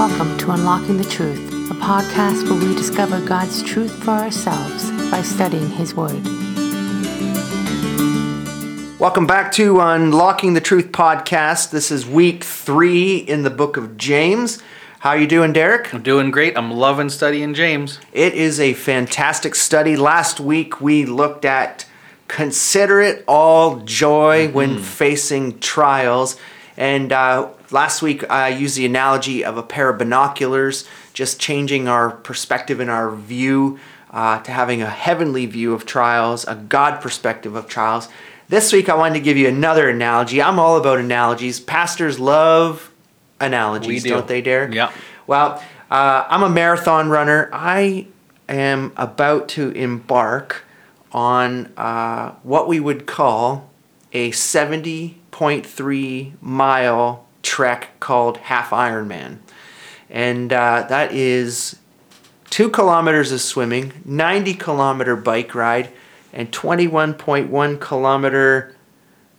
Welcome to Unlocking the Truth, a podcast where we discover God's truth for ourselves by studying His Word. Welcome back to Unlocking the Truth podcast. This is week three in the book of James. How are you doing, Derek? I'm doing great. I'm loving studying James. It is a fantastic study. Last week we looked at consider it all joy mm-hmm. when facing trials. And uh, last week I used the analogy of a pair of binoculars, just changing our perspective and our view uh, to having a heavenly view of trials, a God perspective of trials. This week I wanted to give you another analogy. I'm all about analogies. Pastors love analogies, do. not they, Derek? Yeah. Well, uh, I'm a marathon runner. I am about to embark on uh, what we would call a 70 6.3 mile trek called Half Ironman. And uh, that is two kilometers of swimming, 90 kilometer bike ride, and 21.1 kilometer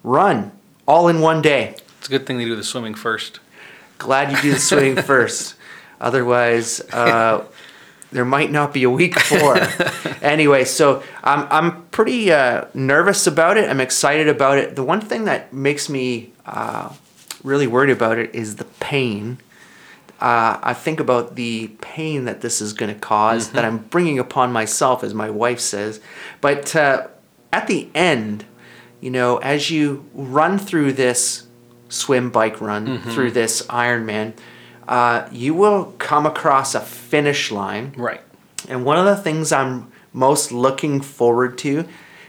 run all in one day. It's a good thing they do the swimming first. Glad you do the swimming first. Otherwise, uh, there might not be a week for. anyway, so I'm I'm pretty uh, nervous about it. I'm excited about it. The one thing that makes me uh, really worried about it is the pain. Uh, I think about the pain that this is going to because mm-hmm. that I'm bringing upon myself, as my wife says. But uh, at the end, you know, as you run through this swim bike run mm-hmm. through this Ironman uh, you will come across a finish line. Right. And one of the things I'm most looking forward to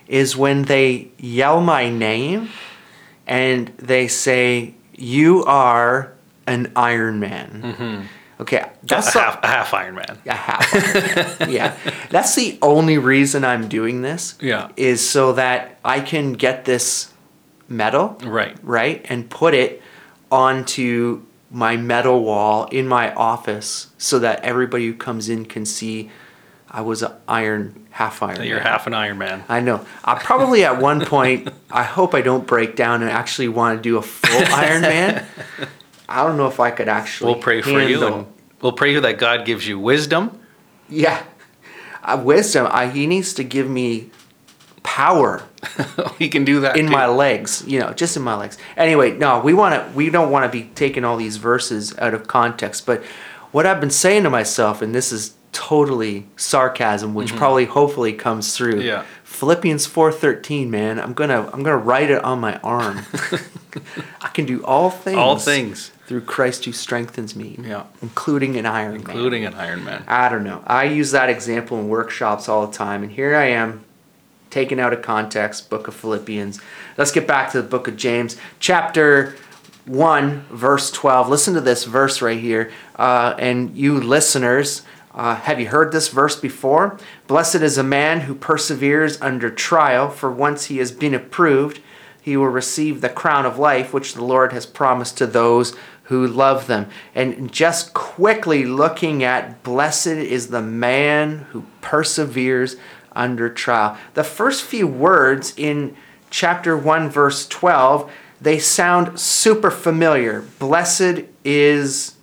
is when they yell my name and they say, You are an Iron Man. Mm-hmm. Okay, that's a, a, half, a half Iron Man. A half. yeah, that's the only reason I'm doing this. Yeah, is so that I can get this medal. Right. Right, and put it onto my metal wall in my office so that everybody who comes in can see I was an iron half iron. You're man. half an Iron Man. I know. I probably at one point I hope I don't break down and actually want to do a full Iron Man. I don't know if I could actually. We'll pray for you and we'll pray that God gives you wisdom. Yeah, uh, wisdom. I, he needs to give me power. he can do that in too. my legs, you know, just in my legs. Anyway, no, we want to. We don't want to be taking all these verses out of context. But what I've been saying to myself, and this is totally sarcasm, which mm-hmm. probably hopefully comes through. Yeah. Philippians four thirteen, man. I'm gonna I'm gonna write it on my arm. I can do all things. All things through Christ who strengthens me. Yeah. Including an Iron including Man. an Iron Man. I don't know. I use that example in workshops all the time, and here I am taken out of context, book of Philippians. Let's get back to the book of James, chapter 1, verse 12. Listen to this verse right here. Uh, and you listeners, uh, have you heard this verse before? Blessed is a man who perseveres under trial, for once he has been approved, he will receive the crown of life which the Lord has promised to those who love them. And just quickly looking at blessed is the man who perseveres under trial. The first few words in chapter 1, verse 12, they sound super familiar. Blessed is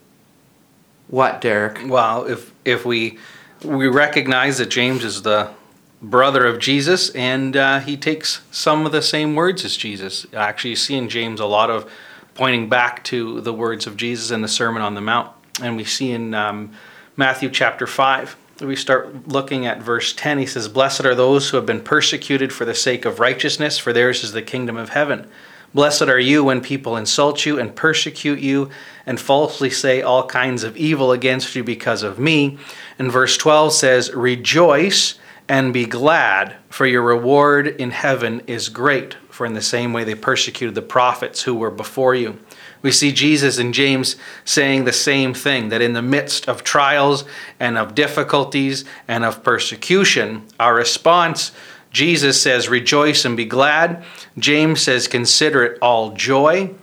what, Derek? Well, if if we we recognize that James is the brother of Jesus, and uh, he takes some of the same words as Jesus. Actually, you see in James a lot of pointing back to the words of Jesus in the Sermon on the Mount, and we see in um, Matthew chapter five we start looking at verse 10, he says, Blessed are those who have been persecuted for the sake of righteousness, for theirs is the kingdom of heaven. Blessed are you when people insult you and persecute you and falsely say all kinds of evil against you because of me. And verse 12 says, Rejoice and be glad, for your reward in heaven is great. For in the same way they persecuted the prophets who were before you. We see Jesus and James saying the same thing that in the midst of trials and of difficulties and of persecution, our response, Jesus says, Rejoice and be glad. James says, Consider it all joy.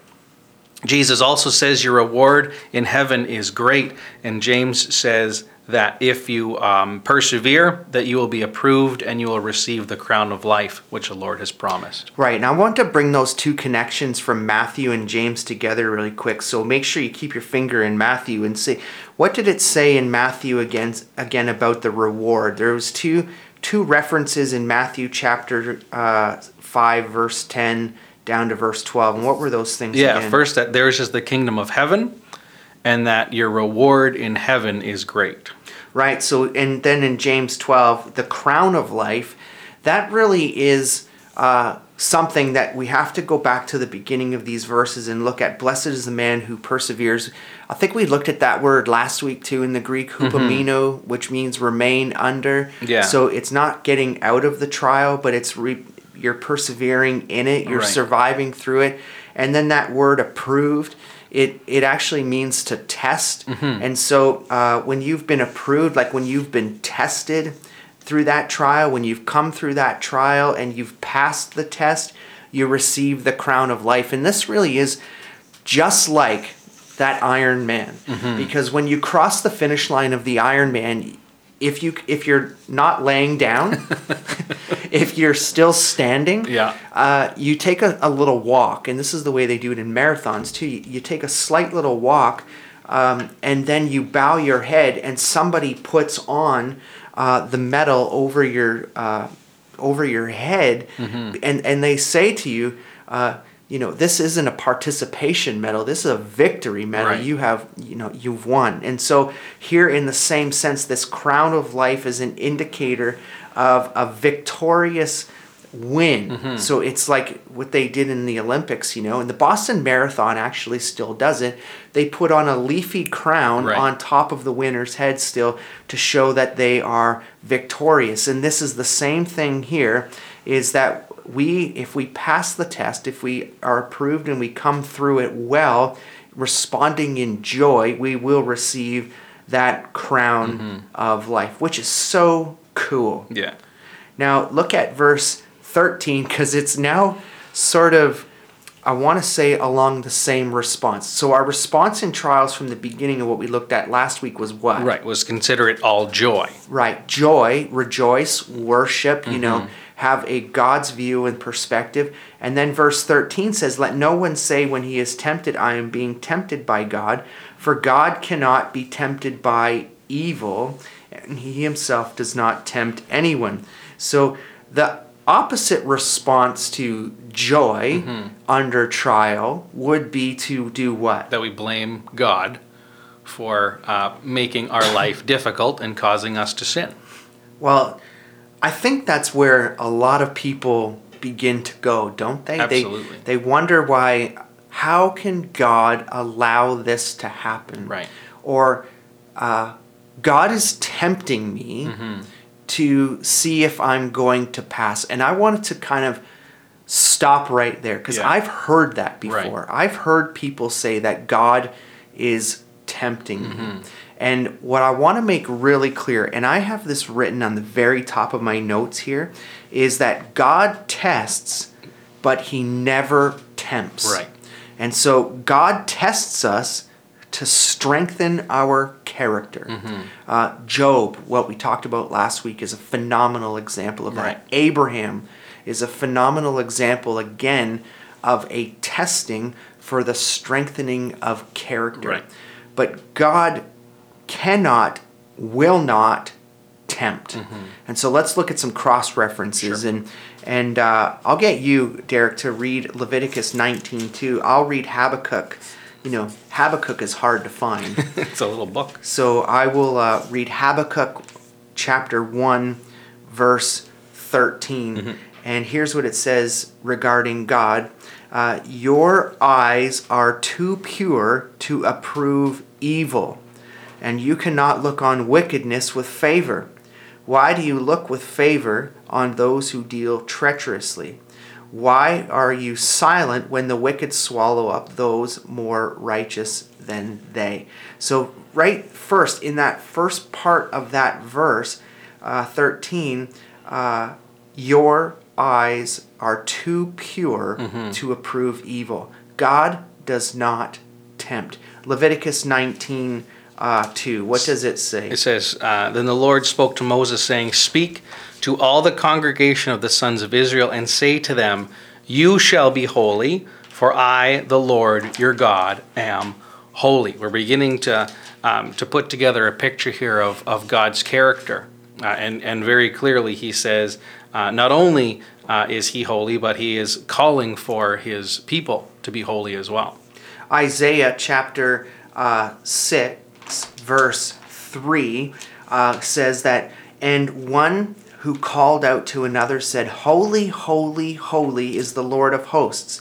Jesus also says, Your reward in heaven is great. And James says, that if you um, persevere, that you will be approved and you will receive the crown of life which the Lord has promised. Right. And I want to bring those two connections from Matthew and James together really quick. So make sure you keep your finger in Matthew and see what did it say in Matthew again again about the reward. There was two two references in Matthew chapter uh, 5 verse 10 down to verse 12. And what were those things Yeah, again? first that theirs is the kingdom of heaven and that your reward in heaven is great. Right. So, and then in James 12, the crown of life, that really is uh, something that we have to go back to the beginning of these verses and look at. Blessed is the man who perseveres. I think we looked at that word last week too in the Greek, hupomino, which means remain under. Yeah. So it's not getting out of the trial, but it's re- you're persevering in it, you're Right. surviving through it. And then that word approved, it, it actually means to test. And so uh, when you've been approved, like when you've been tested through that trial, when you've come through that trial and you've passed the test, you receive the crown of life. And this really is just like that Iron Man. Because when you cross the finish line of the Iron Man, if you if you're not laying down, if you're still standing, Yeah. uh, you take a, a little walk, and this is the way they do it in marathons too. You, you take a slight little walk, um, and then you bow your head, and somebody puts on uh, the medal over your uh, over your head, and and they say to you. You know, this isn't a participation medal. This is a victory medal. Right. You have, you know, you've won. And so here, in the same sense, this crown of life is an indicator of a victorious win. Mm-hmm. So it's like what they did in the Olympics, you know, and the Boston Marathon actually still does it. They put on a leafy crown Right. on top of the winner's head still to show that they are victorious. And this is the same thing here is that we if we pass the test, if we are approved and we come through it well, responding in joy, we will receive that crown mm-hmm. of life, which is so cool. Yeah. Now, look at verse 13 because it's now sort of, I want to say, along the same response. So, our response in trials from the beginning of what we looked at last week was what? Right. Was consider it all joy. Right. Joy, rejoice, worship, you mm-hmm. know, have a God's view and perspective. And then verse 13 says, Let no one say when he is tempted, I am being tempted by God, for God cannot be tempted by evil, and he himself does not tempt anyone. So the opposite response to joy under trial would be to do what? That we blame God for uh, making our life difficult and causing us to sin. Well, I think that's where a lot of people begin to go, don't they? Absolutely. They, they wonder why, how can God allow this to happen? Right. Or uh, God is tempting me Mm-hmm. to see if I'm going to pass. And I wanted to kind of stop right there because Yeah. I've heard that before. Right. I've heard people say that God is tempting Mm-hmm. me. And what I want to make really clear, and I have this written on the very top of my notes here, is that God tests, but he never tempts. Right. And so God tests us to strengthen our character. Mm-hmm. Uh, Job, what we talked about last week, is a phenomenal example of that. Right. Abraham is a phenomenal example, again, of a testing for the strengthening of character. Right. But God cannot, will not tempt. And so let's look at some cross references Sure. and and uh, I'll get you, Derek, to read Leviticus 19 too. I'll read Habakkuk. You know, Habakkuk is hard to find. it's a little book. So I will uh, read Habakkuk chapter 1, verse 13. And here's what it says regarding God uh, Your eyes are too pure to approve evil, and you cannot look on wickedness with favor. Why do you look with favor on those who deal treacherously? Why are you silent when the wicked swallow up those more righteous than they? So, right first, in that first part of that verse, uh, 13, uh, your eyes are too pure to approve evil. God does not tempt. Leviticus 19, uh, 2. What does it say? It says, uh, Then the Lord spoke to Moses, saying, Speak to all the congregation of the sons of Israel, and say to them, You shall be holy, for I, the Lord your God, am holy. We're beginning to, um, to put together a picture here of, of God's character. Uh, and, and very clearly, he says, uh, not only uh, is he holy, but he is calling for his people to be holy as well. Isaiah chapter uh, 6, verse 3 uh, says that, And one who called out to another said, Holy, holy, holy is the Lord of hosts.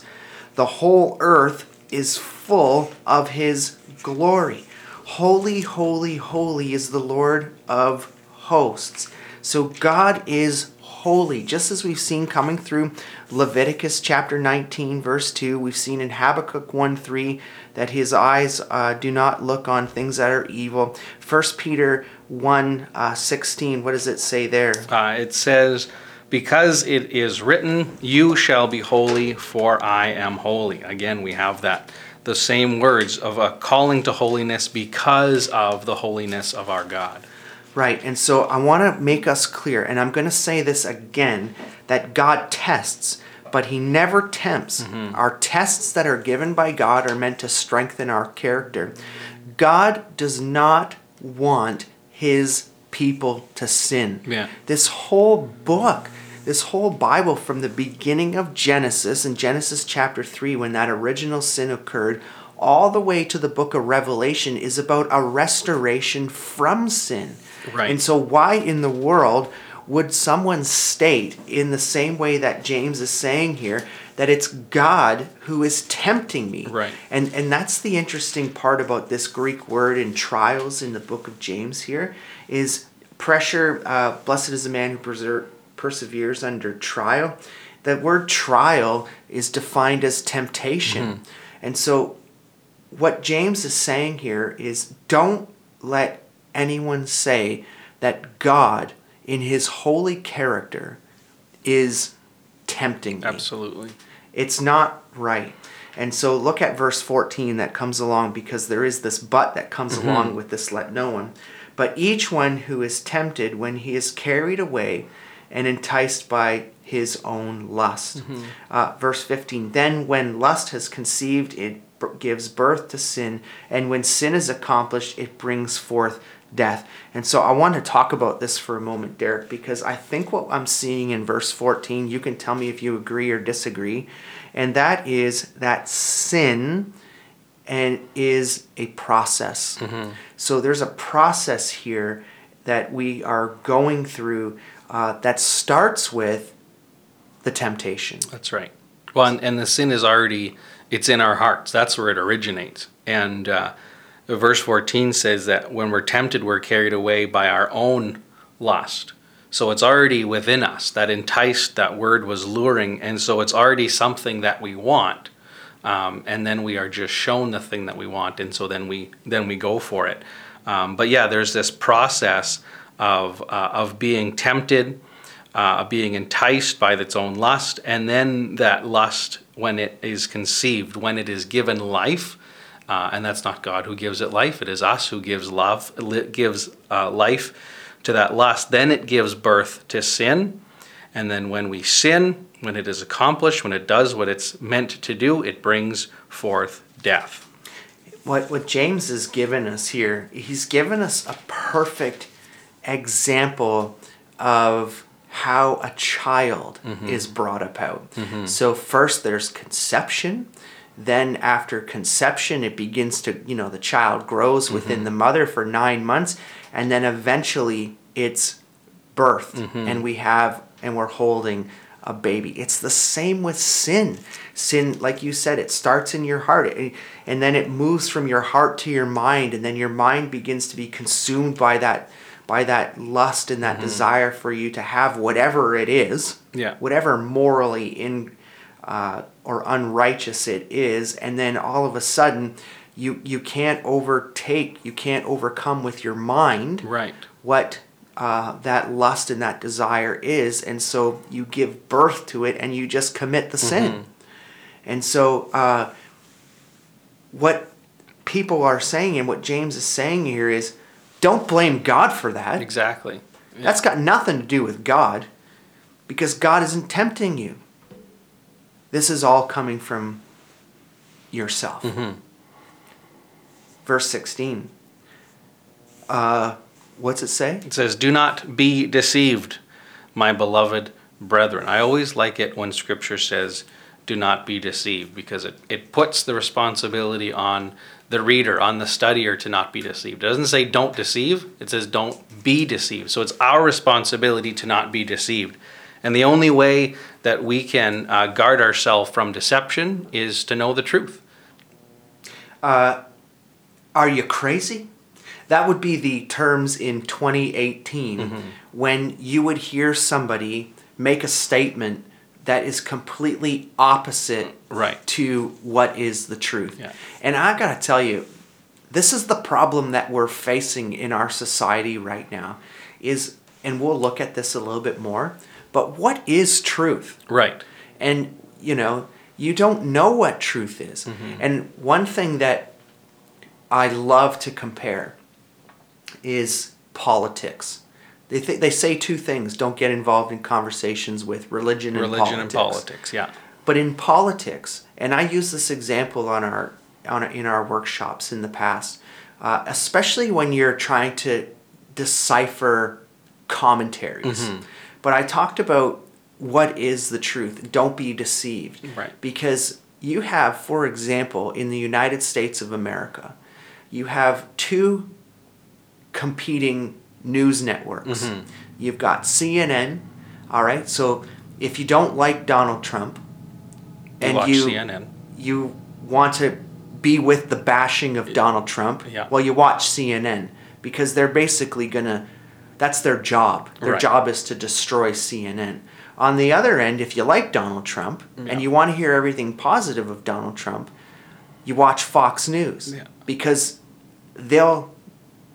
The whole earth is full of his glory. Holy, holy, holy is the Lord of hosts. So God is holy, just as we've seen coming through Leviticus chapter 19, verse 2. We've seen in Habakkuk 1 3 that his eyes uh, do not look on things that are evil. 1 Peter 1 uh, 16, what does it say there? Uh, it says, Because it is written, You shall be holy, for I am holy. Again, we have that. The same words of a calling to holiness because of the holiness of our God. Right, and so I want to make us clear, and I'm going to say this again that God tests, but He never tempts. Mm-hmm. Our tests that are given by God are meant to strengthen our character. God does not want His people to sin. Yeah. This whole book, this whole Bible from the beginning of Genesis, in Genesis chapter 3, when that original sin occurred, all the way to the book of Revelation is about a restoration from sin. Right. And so, why in the world would someone state, in the same way that James is saying here, that it's God who is tempting me? Right. And and that's the interesting part about this Greek word in trials in the book of James here is pressure. Uh, Blessed is the man who perser- perseveres under trial. That word trial is defined as temptation. Mm-hmm. And so, what James is saying here is don't let anyone say that God, in his holy character, is tempting me. Absolutely. It's not right. And so look at verse 14 that comes along because there is this but that comes mm-hmm. along with this let no one. But each one who is tempted when he is carried away and enticed by his own lust. Mm-hmm. Uh, verse 15 Then when lust has conceived, it gives birth to sin, and when sin is accomplished, it brings forth death. And so I want to talk about this for a moment, Derek, because I think what I'm seeing in verse 14, you can tell me if you agree or disagree, and that is that sin and is a process. Mm-hmm. So there's a process here that we are going through uh, that starts with the temptation. That's right. Well, and, and, the sin is already it's in our hearts. That's where it originates, and uh, verse 14 says that when we're tempted, we're carried away by our own lust. So it's already within us. That enticed, that word was luring. And so it's already something that we want. Um, and then we are just shown the thing that we want. And so then we, then we go for it. Um, but yeah, there's this process of, uh, of being tempted, uh, being enticed by its own lust. And then that lust, when it is conceived, when it is given life, uh, and that's not God who gives it life. It is us who gives love, gives uh, life to that lust. Then it gives birth to sin. And then when we sin, when it is accomplished, when it does what it's meant to do, it brings forth death. What, what James has given us here, he's given us a perfect example of how a child mm-hmm. is brought about. Mm-hmm. So, first there's conception, then after conception it begins to you know the child grows within mm-hmm. the mother for nine months and then eventually it's birth mm-hmm. and we have and we're holding a baby it's the same with sin sin like you said it starts in your heart and then it moves from your heart to your mind and then your mind begins to be consumed by that by that lust and that mm-hmm. desire for you to have whatever it is yeah whatever morally in uh, or unrighteous it is, and then all of a sudden you you can't overtake, you can't overcome with your mind right what uh, that lust and that desire is, and so you give birth to it, and you just commit the sin. Mm-hmm. And so, uh, what people are saying and what James is saying here is don't blame God for that. Exactly. That's got nothing to do with God because God isn't tempting you. This is all coming from yourself. Mm-hmm. Verse 16. Uh, what's it say? It says, Do not be deceived, my beloved brethren. I always like it when scripture says, Do not be deceived, because it, it puts the responsibility on the reader, on the studier to not be deceived. It doesn't say don't deceive, it says don't be deceived. So it's our responsibility to not be deceived. And the only way that we can uh, guard ourselves from deception is to know the truth. Are you crazy? That would be the terms in 2018 when you would hear somebody make a statement that is completely opposite Right. to what is the truth. Yeah. And I got to tell you, this is the problem that we're facing in our society right now is and we'll look at this a little bit more, but what is truth? Right. and you know you don't know what truth is and one thing that i love to compare is politics they, th- they say two things don't get involved in conversations with religion and Religion politics and politics, yeah. but in politics, and I use this example on our on our, in our workshops in the past, uh, especially when you're trying to decipher commentaries. Mm-hmm. But I talked about what is the truth. Don't be deceived. Right. Because you have, for example, in the United States of America, you have two competing news networks. Mm-hmm. You've got CNN, all right? So if you don't like Donald Trump You and watch you CNN. you want to be with the bashing of Donald Trump, Yeah. well you watch CNN because they're basically going to that's their job. Their Right. job is to destroy CNN. On the other end, if you like Donald Trump Yeah. and you want to hear everything positive of Donald Trump, you watch Fox News Yeah. because they'll,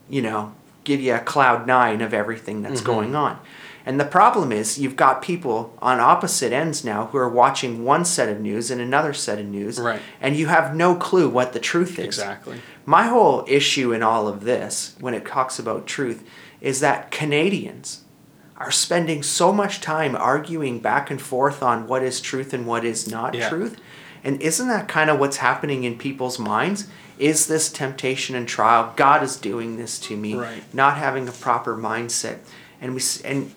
you know, give you a cloud nine of everything that's Mm-hmm. going on. And the problem is, you've got people on opposite ends now who are watching one set of news and another set of news, Right. and you have no clue what the truth is. Exactly. My whole issue in all of this, when it talks about truth, is that Canadians are spending so much time arguing back and forth on what is truth and what is not Yeah. truth. And isn't that kind of what's happening in people's minds? Is this temptation and trial? God is doing this to me. Right. Not having a proper mindset, and we and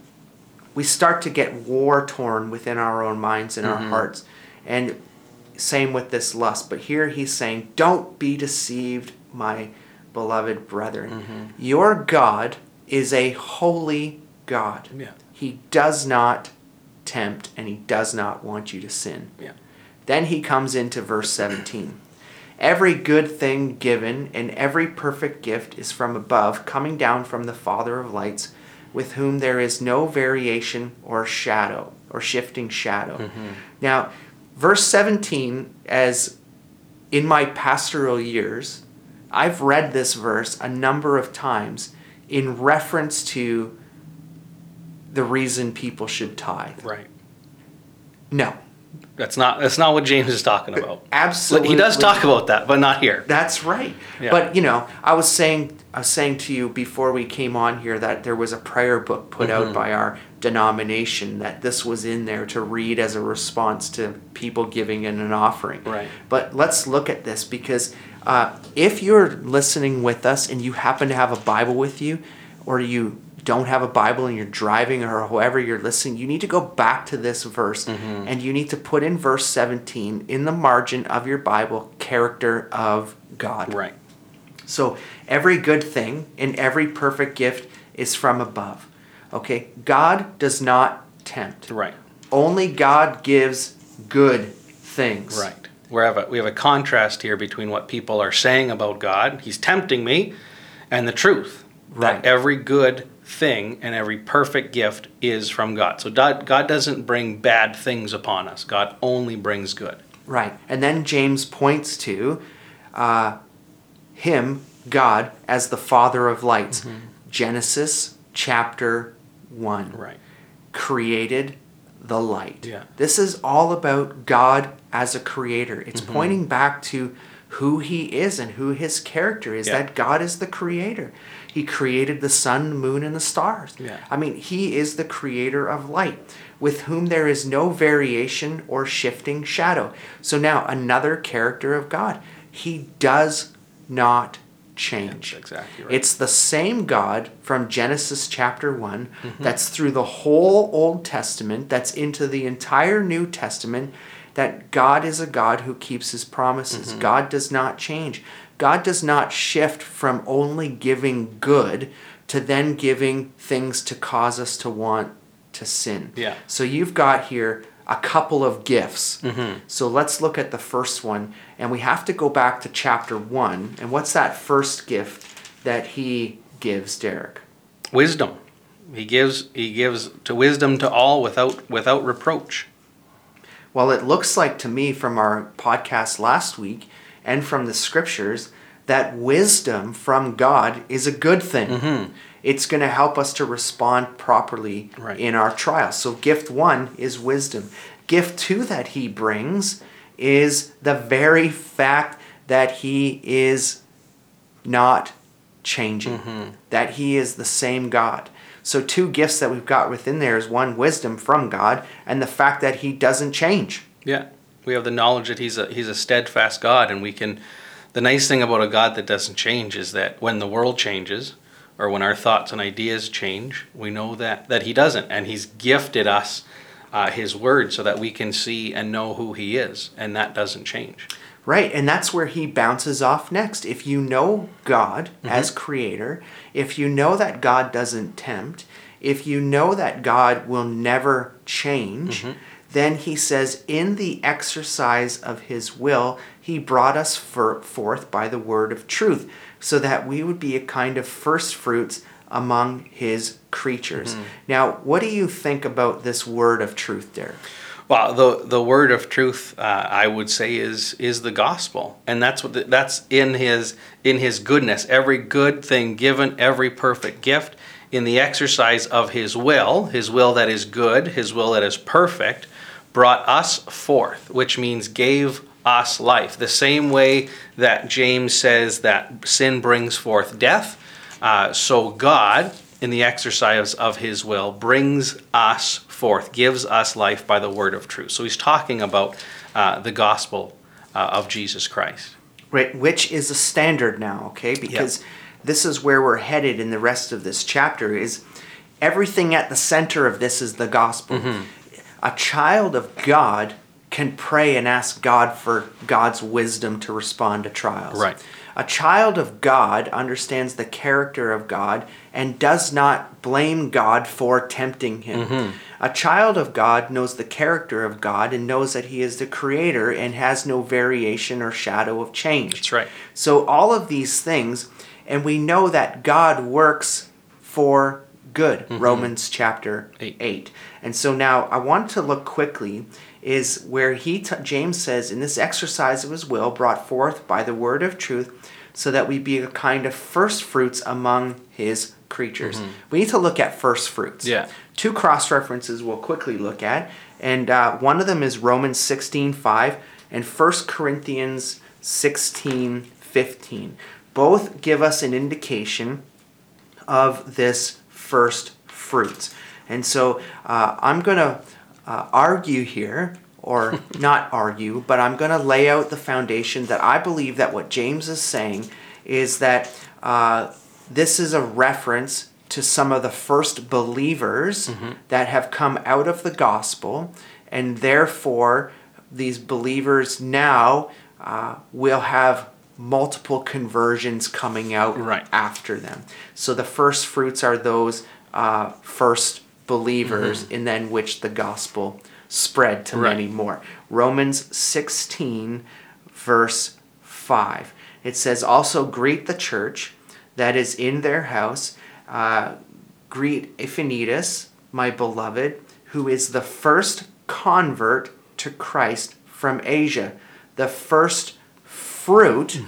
we start to get war torn within our own minds and our mm-hmm. hearts. And same with this lust. But here he's saying, Don't be deceived, my beloved brethren. Mm-hmm. Your God is a holy God. Yeah. He does not tempt and he does not want you to sin. Yeah. Then he comes into verse 17. Every good thing given and every perfect gift is from above, coming down from the Father of lights, with whom there is no variation or shadow or shifting shadow. Mm-hmm. Now, verse 17, as in my pastoral years, I've read this verse a number of times in reference to the reason people should tithe. Right. No, That's not that's not what James is talking about. absolutely. He does talk about that, but not here. That's right. Yeah. But you know, I was saying, I was saying to you before we came on here that there was a prayer book put Mm-hmm. out by our denomination that this was in there to read as a response to people giving in an offering. Right. But let's look at this because uh, if you're listening with us and you happen to have a Bible with you, or you don't have a Bible and you're driving or however you're listening, you need to go back to this verse Mm-hmm. and you need to put in verse 17 in the margin of your Bible, character of God. Right. So every good thing and every perfect gift is from above. Okay? God does not tempt. Right. Only God gives good things. Right. We have a we have a contrast here between what people are saying about God. He's tempting me, and the truth Right. that every good thing and every perfect gift is from God. So God, God doesn't bring bad things upon us. God only brings good. Right. And then James points to uh, him, God, as the Father of lights. Genesis chapter 1. Right. Created the light. Yeah. This is all about God as a creator. It's Mm-hmm. pointing back to who he is and who his character is Yeah. that God is the creator. He created the sun, moon, and the stars. Yeah. I mean, he is the creator of light, with whom there is no variation or shifting shadow. So now, another character of God. He does not change. That's exactly right. It's the same God from Genesis chapter one Mm-hmm. that's through the whole Old Testament, that's into the entire New Testament, that God is a God who keeps his promises. Mm-hmm. God does not change. God does not shift from only giving good to then giving things to cause us to want to sin. Yeah. So you've got here a couple of gifts. Mm-hmm. So let's look at the first one. And we have to go back to chapter one. And what's that first gift that he gives, Derek? wisdom. He gives he gives to wisdom to all without without reproach. Well, it looks like to me from our podcast last week and from the scriptures that wisdom from God is a good thing. Mm-hmm. It's going to help us to respond properly Right. in our trials. So, gift one is wisdom. Gift two that he brings is the very fact that he is not changing, mm-hmm. that he is the same God. So, two gifts that we've got within there is one, wisdom from God, and the fact that he doesn't change. Yeah. We have the knowledge that he's a he's a steadfast God and we can the nice thing about a God that doesn't change is that when the world changes or when our thoughts and ideas change, we know that that he doesn't and he's gifted us uh, his word so that we can see and know who he is and that doesn't change. Right, and that's where he bounces off next. If you know God as creator, if you know that God doesn't tempt, if you know that God will never change, then he says, in the exercise of his will, he brought us for, forth by the word of truth, so that we would be a kind of first fruits among his creatures. Now, what do you think about this word of truth, Derek? Well, the the word of truth, uh, I would say, is is the gospel, and that's what the, that's in his in his goodness. Every good thing given, every perfect gift, in the exercise of his will, his will that is good, his will that is perfect, brought us forth, which means gave us life. The same way that James says that sin brings forth death, uh, so God, in the exercise of his will, brings us forth, gives us life by the word of truth. So he's talking about uh, the gospel uh, of Jesus Christ. right which is a standard now okay because this is where we're headed in the rest of this chapter is everything at the center of this is the gospel a child of god can pray and ask god for god's wisdom to respond to trials Right. A child of god understands the character of god and does not blame god for tempting him. Mm-hmm. A child of god knows the character of god and knows that he is the creator and has no variation or shadow of change. That's right. so all of these things and we know that god works for good mm-hmm. romans chapter Eight. 8 and so now i want to look quickly is where he t- james says in this exercise of his will brought forth by the word of truth so that we be a kind of first fruits among his creatures we need to look at first fruits Yeah. two cross references we'll quickly look at and uh, one of them is romans 16 5 and 1 corinthians 16 15 both give us an indication of this first fruits. And so uh, I'm going to uh, argue here, or not argue, but I'm going to lay out the foundation that I believe that what James is saying is that uh, this is a reference to some of the first believers that have come out of the gospel, and therefore these believers now uh, will have multiple conversions coming out Right. after them. So the first fruits are those uh, first believers, in then which the gospel spread to Right. many more. Romans 16, verse 5. It says, Also greet the church that is in their house. Uh, greet Epaenetus, my beloved, who is the first convert to Christ from Asia, the first fruit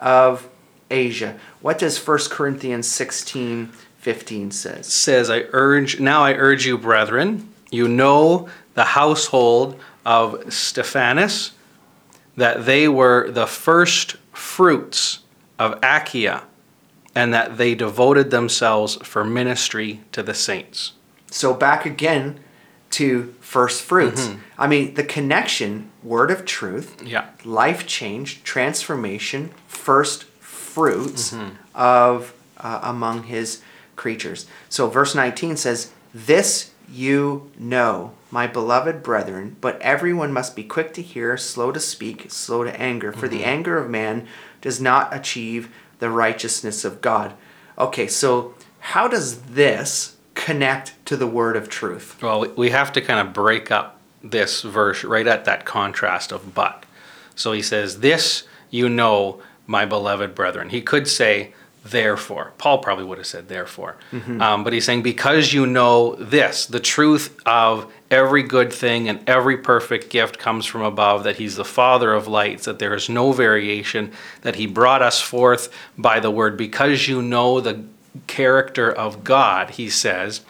of Asia. What does 1 Corinthians 16, 15 says? says, I urge, now I urge you, brethren, you know the household of Stephanas, that they were the first fruits of Achaia and that they devoted themselves for ministry to the saints. So back again to first fruits. I mean, the connection, word of truth, Yeah. life change, transformation, first fruits of uh, among his creatures. So verse 19 says, "This you know, my beloved brethren, but everyone must be quick to hear, slow to speak, slow to anger, for the mm-hmm. anger of man does not achieve the righteousness of God." Okay, so how does this connect to the word of truth? Well, we- we have to kind of break up this verse right at that contrast of but. So he says, This you know, my beloved brethren. He could say, Therefore. Paul probably would have said, Therefore. Um, but he's saying, Because you know this, the truth of every good thing and every perfect gift comes from above, that he's the Father of lights, that there is no variation, that he brought us forth by the word. Because you know the character of God, he says,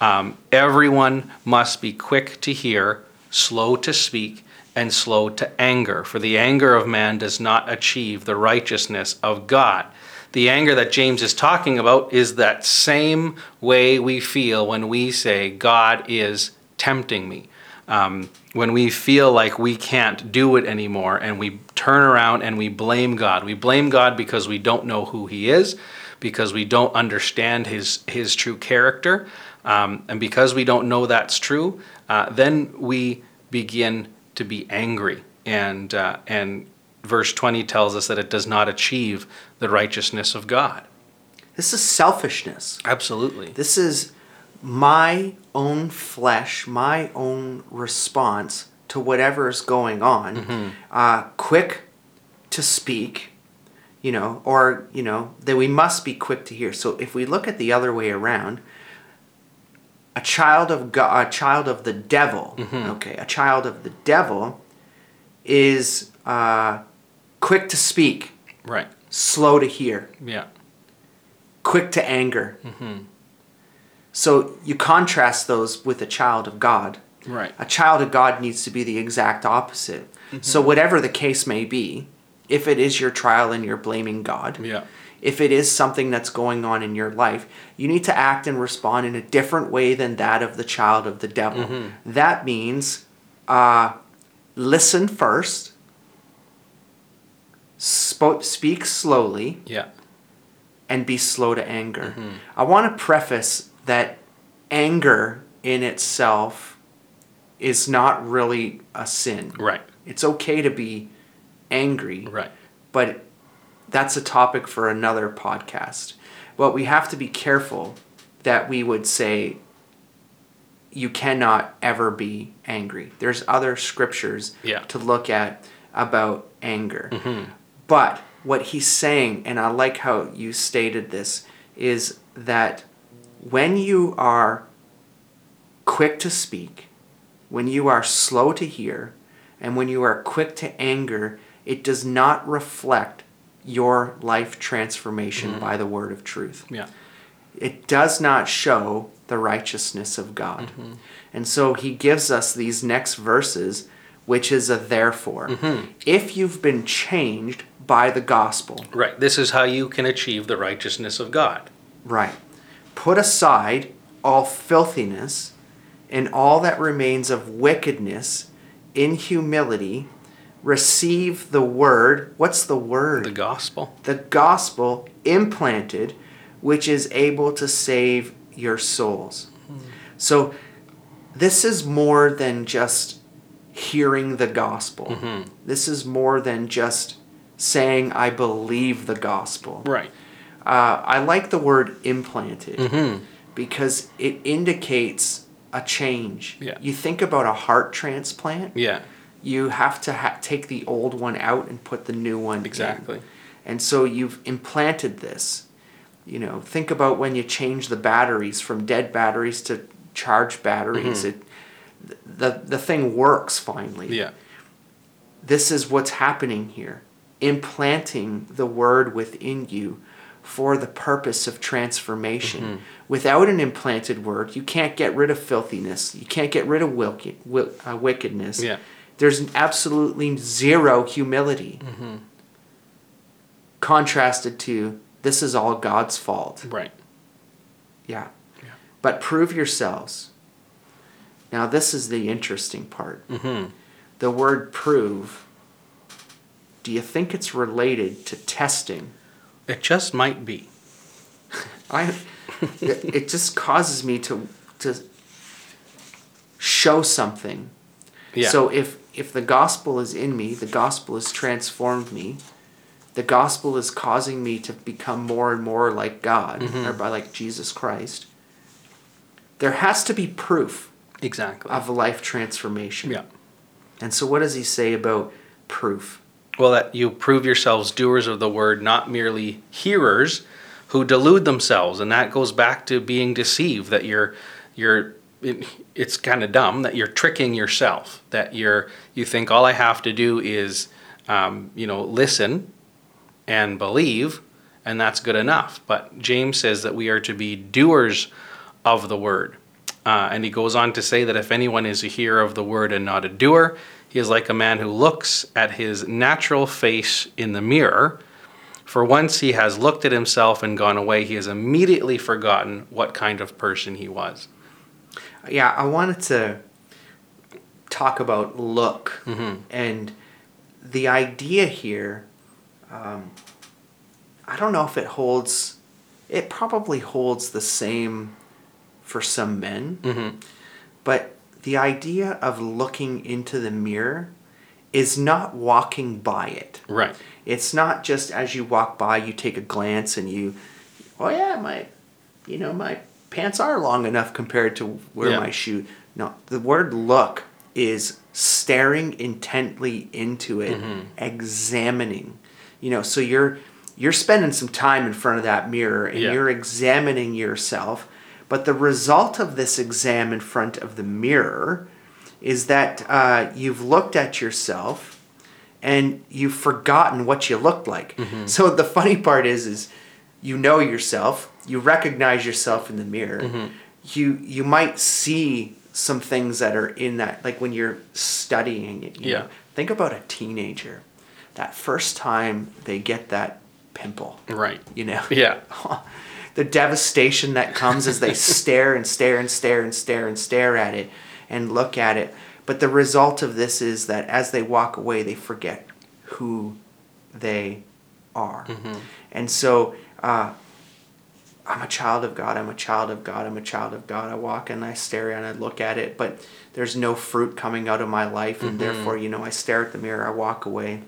um, everyone must be quick to hear, slow to speak, and slow to anger, for the anger of man does not achieve the righteousness of God. The anger that James is talking about is that same way we feel when we say, God is tempting me. Um, when we feel like we can't do it anymore and we turn around and we blame God. We blame God because we don't know who He is, because we don't understand His, his true character. Um, and because we don't know that's true, uh, then we begin to be angry. And, uh, and verse 20 tells us that it does not achieve the righteousness of God. This is selfishness. Absolutely. This is my own flesh, my own response to whatever is going on. Uh, quick to speak, you know, or, you know, that we must be quick to hear. So if we look at the other way around, a child of God, a child of the devil, okay, a child of the devil is uh, quick to speak, Right. slow to hear Yeah. quick to anger. Mm-hmm. So you contrast those with a child of God. Right. A child of God needs to be the exact opposite. Mm-hmm. So, whatever the case may be, if it is your trial and you're blaming God, Yeah. if it is something that's going on in your life, you need to act and respond in a different way than that of the child of the devil. Mm-hmm. That means uh, listen first, spo- speak slowly, Yeah. and be slow to anger. Mm-hmm. I want to preface that anger in itself is not really a sin. Right. It's okay to be angry, Right. but that's a topic for another podcast. But we have to be careful that we would say you cannot ever be angry. There's other scriptures Yeah. to look at about anger. Mm-hmm. But what he's saying, and I like how you stated this, is that when you are quick to speak, when you are slow to hear, and when you are quick to anger, it does not reflect your life transformation mm-hmm. by the word of truth Yeah. it does not show the righteousness of God. Mm-hmm. And so he gives us these next verses, which is a therefore. Mm-hmm. If you've been changed by the gospel, Right. This is how you can achieve the righteousness of God. right, put aside all filthiness and all that remains of wickedness in humility, receive the word. What's the word? The gospel. the gospel implanted, which is able to save your souls. Hmm. So, this is more than just hearing the gospel. Mm-hmm. This is more than just saying, I believe the gospel. Right. Uh, I like the word implanted mm-hmm. because it indicates a change. Yeah. You think about a heart transplant, Yeah. you have to ha- take the old one out and put the new one in. Exactly. And so you've implanted this. You know, think about when you change the batteries from dead batteries to charged batteries. Mm-hmm. It the the thing works finally. Yeah. This is what's happening here. Implanting the word within you for the purpose of transformation. Without an implanted word, you can't get rid of filthiness. You can't get rid of wicked, wi- uh, wickedness. Yeah. there's absolutely zero humility. Contrasted to this is all God's fault. Right. Yeah. Yeah. But prove yourselves. Now, this is the interesting part. Mm-hmm. The word prove, do you think it's related to testing? It just might be. I, it just causes me to, to show something. Yeah. So if, if the gospel is in me, the gospel has transformed me, the gospel is causing me to become more and more like God, Mm-hmm. or by like Jesus Christ, there has to be proof exactly. of life transformation. yeah. And so, what does he say about proof? Well, that you prove yourselves doers of the word, not merely hearers who delude themselves, and that goes back to being deceived. That you're, you're, it, it's kind of dumb that you're tricking yourself. That you're, you think all I have to do is, um, you know, listen and believe, and that's good enough. But James says that we are to be doers of the word. Uh, and he goes on to say that if anyone is a hearer of the word and not a doer, he is like a man who looks at his natural face in the mirror. For once he has looked at himself and gone away, he has immediately forgotten what kind of person he was. Yeah, I wanted to talk about look and the idea here. Um, I don't know if it holds. It probably holds the same for some men, Mm-hmm. but the idea of looking into the mirror is not walking by it. Right. It's not just as you walk by, you take a glance and you, oh yeah, my, you know, my pants are long enough compared to where Yeah. my shoe. No, the word look is staring intently into it, examining. You know, so you're you're spending some time in front of that mirror and Yeah. you're examining yourself. But the result of this exam in front of the mirror is that uh, you've looked at yourself and you've forgotten what you looked like. So the funny part is, is you know yourself, you recognize yourself in the mirror. You you might see some things that are in that, like when you're studying it. You Yeah. Know? Think about a teenager. That first time they get that pimple, Right. you know. Yeah. the devastation that comes as they stare and stare and stare and stare and stare at it and look at it. But the result of this is that as they walk away, they forget who they are. And so, uh, I'm a child of God. I'm a child of God. I'm a child of God. I walk and I stare and I look at it, but there's no fruit coming out of my life, and therefore, you know, I stare at the mirror. I walk away,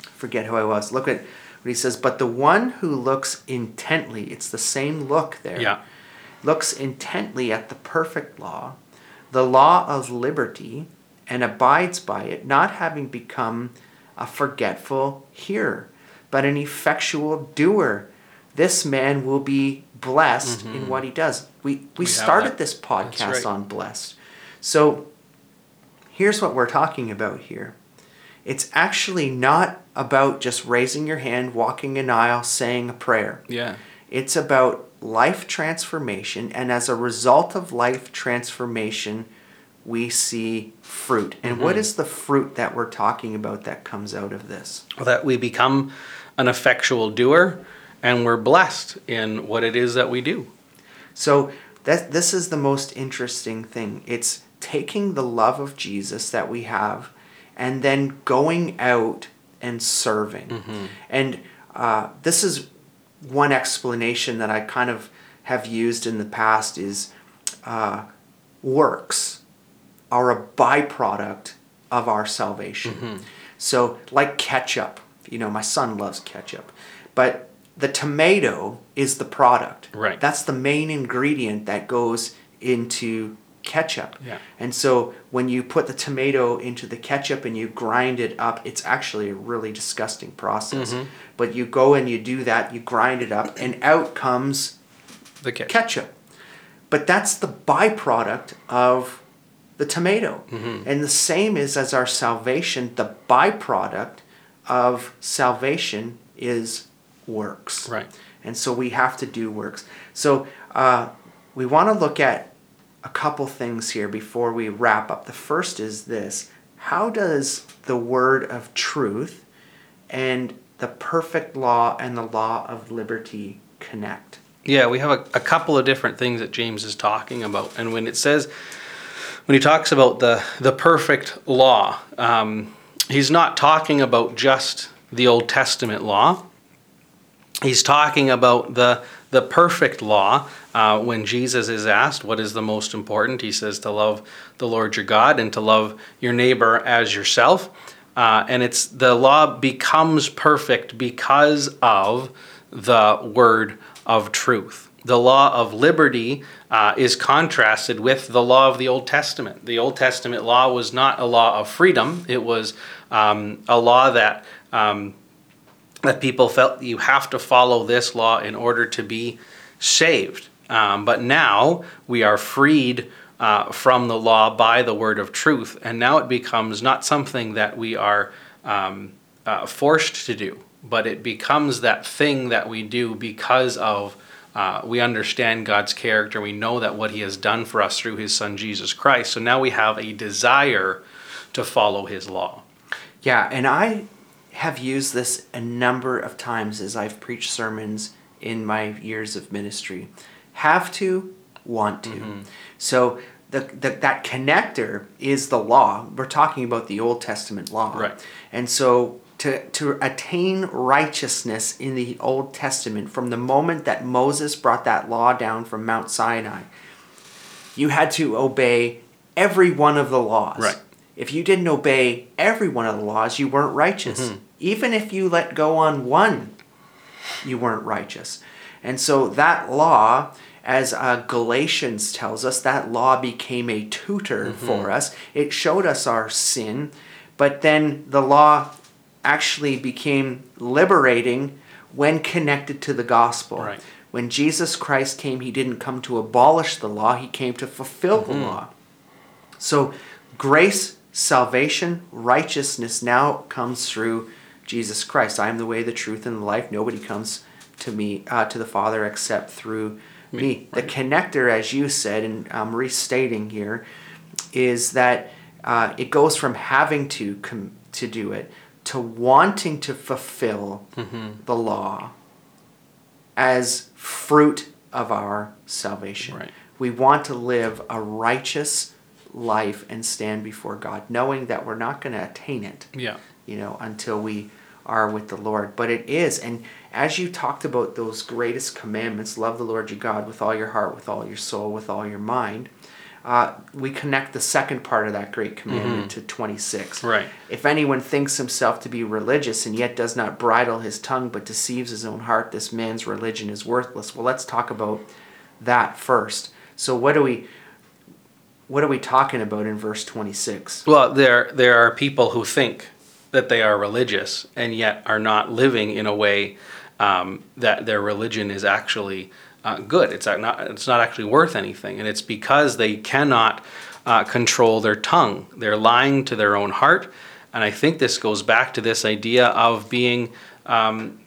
forget who I was. Look at what he says. But the one who looks intently, it's the same look there. Yeah. Looks intently at the perfect law, the law of liberty, and abides by it, not having become a forgetful hearer, but an effectual doer. This man will be blessed in what he does. We we, Mm-hmm. started this podcast right. on blessed. So here's what we're talking about here. It's actually not about just raising your hand, walking an aisle, saying a prayer. Yeah. It's about life transformation, and as a result of life transformation, we see fruit. And what mm-hmm. is the fruit that we're talking about that comes out of this? That we become an effectual doer and we're blessed in what it is that we do. So that this is the most interesting thing. It's taking the love of Jesus that we have, and then going out and serving. And uh, this is one explanation that I kind of have used in the past is uh, works are a byproduct of our salvation. So, like ketchup, you know, my son loves ketchup, but the tomato is the product. Right. That's the main ingredient that goes into ketchup. Yeah. And so when you put the tomato into the ketchup and you grind it up, it's actually a really disgusting process. Mm-hmm. But you go and you do that, you grind it up, and out comes The catch. ketchup. But that's the byproduct of the tomato. Mm-hmm. And the same is as our salvation, the byproduct of salvation is works. Right. And so we have to do works. So uh, we want to look at a couple things here before we wrap up. The first is this how does the word of truth and the perfect law and the law of liberty connect? Yeah, we have a, a couple of different things that James is talking about. And when it says, when he talks about the, the perfect law, um, he's not talking about just the Old Testament law. He's talking about the, the perfect law. Uh, when Jesus is asked what is the most important, he says to love the Lord your God and to love your neighbor as yourself. Uh, and it's the law becomes perfect because of the word of truth. The law of liberty uh, is contrasted with the law of the Old Testament. The Old Testament law was not a law of freedom, it was um, a law that, um, that people felt you have to follow this law in order to be saved. Um, but now we are freed uh, from the law by the word of truth, and now it becomes not something that we are um, uh, forced to do but it becomes that thing that we do because of uh, we understand God's character. We know that what He has done for us through His Son Jesus Christ. So now we have a desire to follow His law. Yeah, and I have used this a number of times as I've preached sermons in my years of ministry. Have to, want to. Mm-hmm. So the, the, that connector is the law. We're talking about the Old Testament law. Right. And so to, to attain righteousness in the Old Testament from the moment that Moses brought that law down from Mount Sinai. You had to obey every one of the laws. Right. If you didn't obey every one of the laws, you weren't righteous. Mm-hmm. Even if you let go on one, you weren't righteous. And so that law, as uh, Galatians tells us, that law became a tutor mm-hmm. for us. It showed us our sin, but then the law actually became liberating when connected to the gospel. Right. When Jesus Christ came, he didn't come to abolish the law, he came to fulfill mm-hmm. the law. So, grace, salvation, righteousness now comes through Jesus Christ. I am the way, the truth, and the life. Nobody comes to me, uh, to the Father, except through me. me. The connector, as you said, and I'm restating here, is that uh, it goes from having to com- to do it to wanting to fulfill mm-hmm. the law as fruit of our salvation. Right. We want to live a righteous life and stand before God, knowing that we're not going to attain it. Yeah. You know, until we are with the Lord. But it is, and as you talked about those greatest commandments, love the Lord your God with all your heart, with all your soul, with all your mind uh, we connect the second part of that great commandment mm-hmm. to 26. Right. If anyone thinks himself to be religious and yet does not bridle his tongue but deceives his own heart, this man's religion is worthless. Well, let's talk about that first. So what do we what are we talking about in verse 26? Well, there there are people who think that they are religious and yet are not living in a way um, that their religion is actually uh, good. It's not it's not actually worth anything, and it's because they cannot uh, control their tongue. They're lying to their own heart, and I think this goes back to this idea of being um,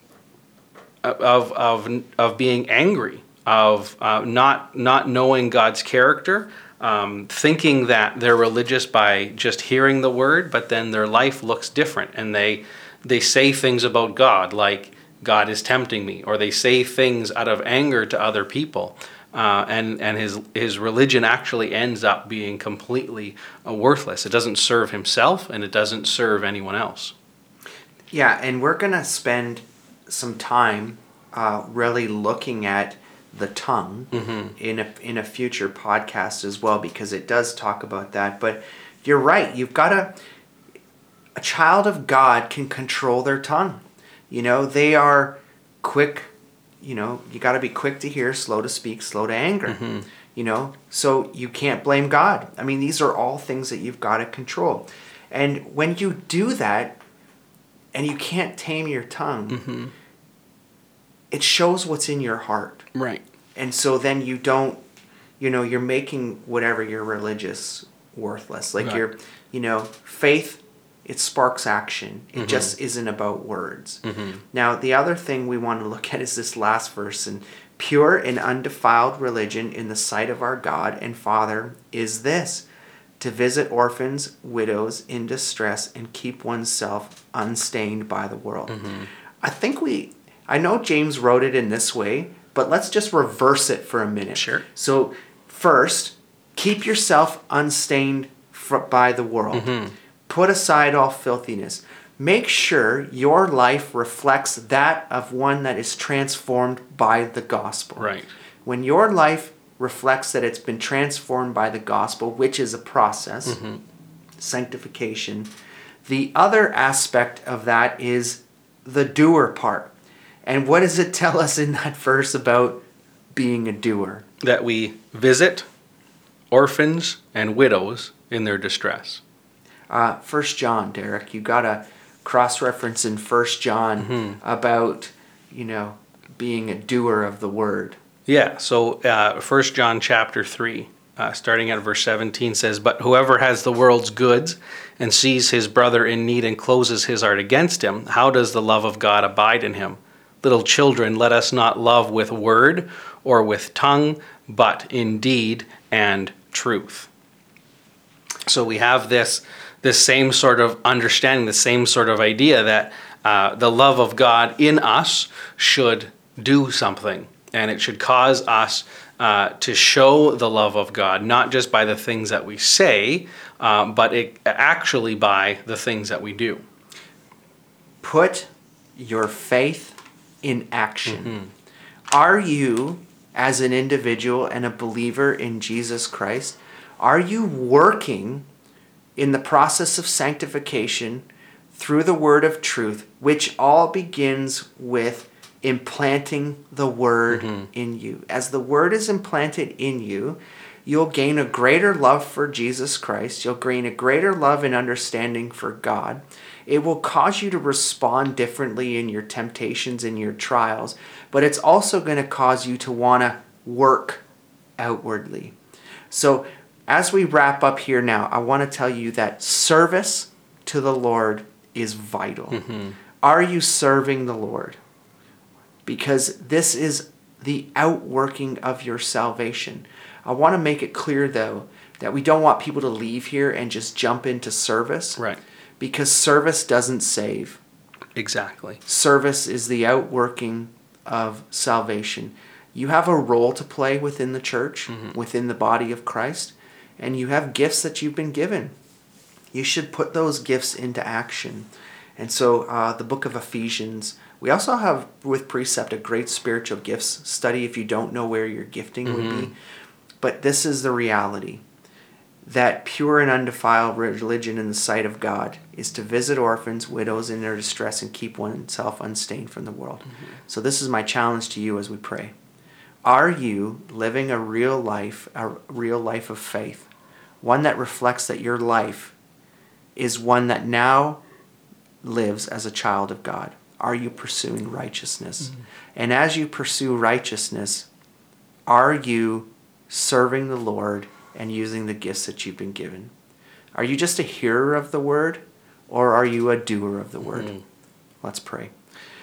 of of of being angry, of uh, not not knowing God's character. Um, thinking that they're religious by just hearing the word, but then their life looks different, and they they say things about God like God is tempting me, or they say things out of anger to other people. Uh, and and his his religion actually ends up being completely uh, worthless. It doesn't serve himself, and it doesn't serve anyone else. Yeah, and we're gonna spend some time uh, really looking at the tongue mm-hmm. in a in a future podcast as well because it does talk about that. But you're right. You've got to a child of God can control their tongue. You know, they are quick, you know, you got to be quick to hear, slow to speak, slow to anger. Mm-hmm. You know, so you can't blame God. I mean, these are all things that you've got to control. And when you do that and you can't tame your tongue, mm-hmm. it shows what's in your heart. Right. And so then you don't, you know, you're making whatever you're religious worthless. Like right. you're, you know, faith it sparks action. It mm-hmm. just isn't about words. Mm-hmm. Now, the other thing we want to look at is this last verse and pure and undefiled religion in the sight of our God and Father is this to visit orphans, widows in distress, and keep oneself unstained by the world. I think we, I know James wrote it in this way, but let's just reverse it for a minute. Sure. So, first, keep yourself unstained fr- by the world. Mm-hmm. Put aside all filthiness. Make sure your life reflects that of one that is transformed by the gospel. Right. When your life reflects that it's been transformed by the gospel, which is a process, mm-hmm. sanctification, the other aspect of that is the doer part. And what does it tell us in that verse about being a doer? That we visit orphans and widows in their distress. Uh, First John, Derek, you got a cross reference in First John about you know being a doer of the word. Yeah, so uh, 1 John chapter 3, uh, starting at verse 17 says, But whoever has the world's goods and sees his brother in need and closes his heart against him, how does the love of God abide in him? Little children, let us not love with word or with tongue, but in deed and truth. So we have this this same sort of understanding, the same sort of idea that uh, the love of God in us should do something, and it should cause us uh, to show the love of God, not just by the things that we say, uh, but it, actually by the things that we do. Put your faith in action. Are you, as an individual and a believer in Jesus Christ, are you working in the process of sanctification through the word of truth, which all begins with implanting the word mm-hmm. in you? As the word is implanted in you, you'll gain a greater love for Jesus Christ. You'll gain a greater love and understanding for God. It will cause you to respond differently in your temptations and your trials, but it's also going to cause you to want to work outwardly. So, as we wrap up here now, I want to tell you that service to the Lord is vital. Mm-hmm. Are you serving the Lord? Because this is the outworking of your salvation. I want to make it clear, though, that we don't want people to leave here and just jump into service. Right. Because service doesn't save. Exactly. Service is the outworking of salvation. You have a role to play within the church, within the body of Christ, and you have gifts that you've been given. You should put those gifts into action. And so, uh, the book of Ephesians, we also have with Precept a great spiritual gifts study if you don't know where your gifting would be. But this is the reality that pure and undefiled religion in the sight of God is to visit orphans, widows in their distress, and keep oneself unstained from the world. Mm-hmm. So, this is my challenge to you as we pray. Are you living a real life, a real life of faith? One that reflects that your life is one that now lives as a child of God. Are you pursuing righteousness? Mm-hmm. And as you pursue righteousness, are you serving the Lord and using the gifts that you've been given? Are you just a hearer of the word or are you a doer of the mm-hmm. word? Let's pray.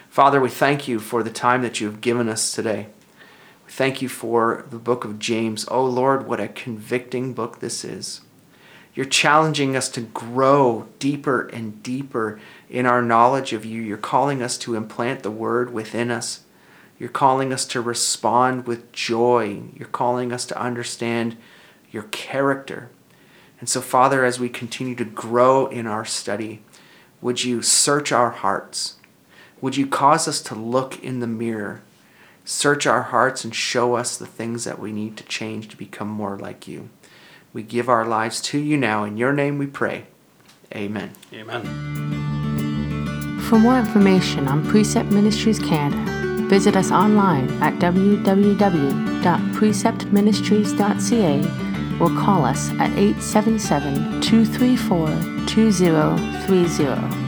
Father, we thank you for the time that you've given us today. We thank you for the book of James. Oh Lord, what a convicting book this is. You're challenging us to grow deeper and deeper in our knowledge of you. You're calling us to implant the word within us. You're calling us to respond with joy. You're calling us to understand your character. And so, Father, as we continue to grow in our study, would you search our hearts? Would you cause us to look in the mirror, search our hearts, and show us the things that we need to change to become more like you? We give our lives to you now. In your name we pray. Amen. Amen. For more information on Precept Ministries Canada, visit us online at www.preceptministries.ca or call us at 877 234 2030.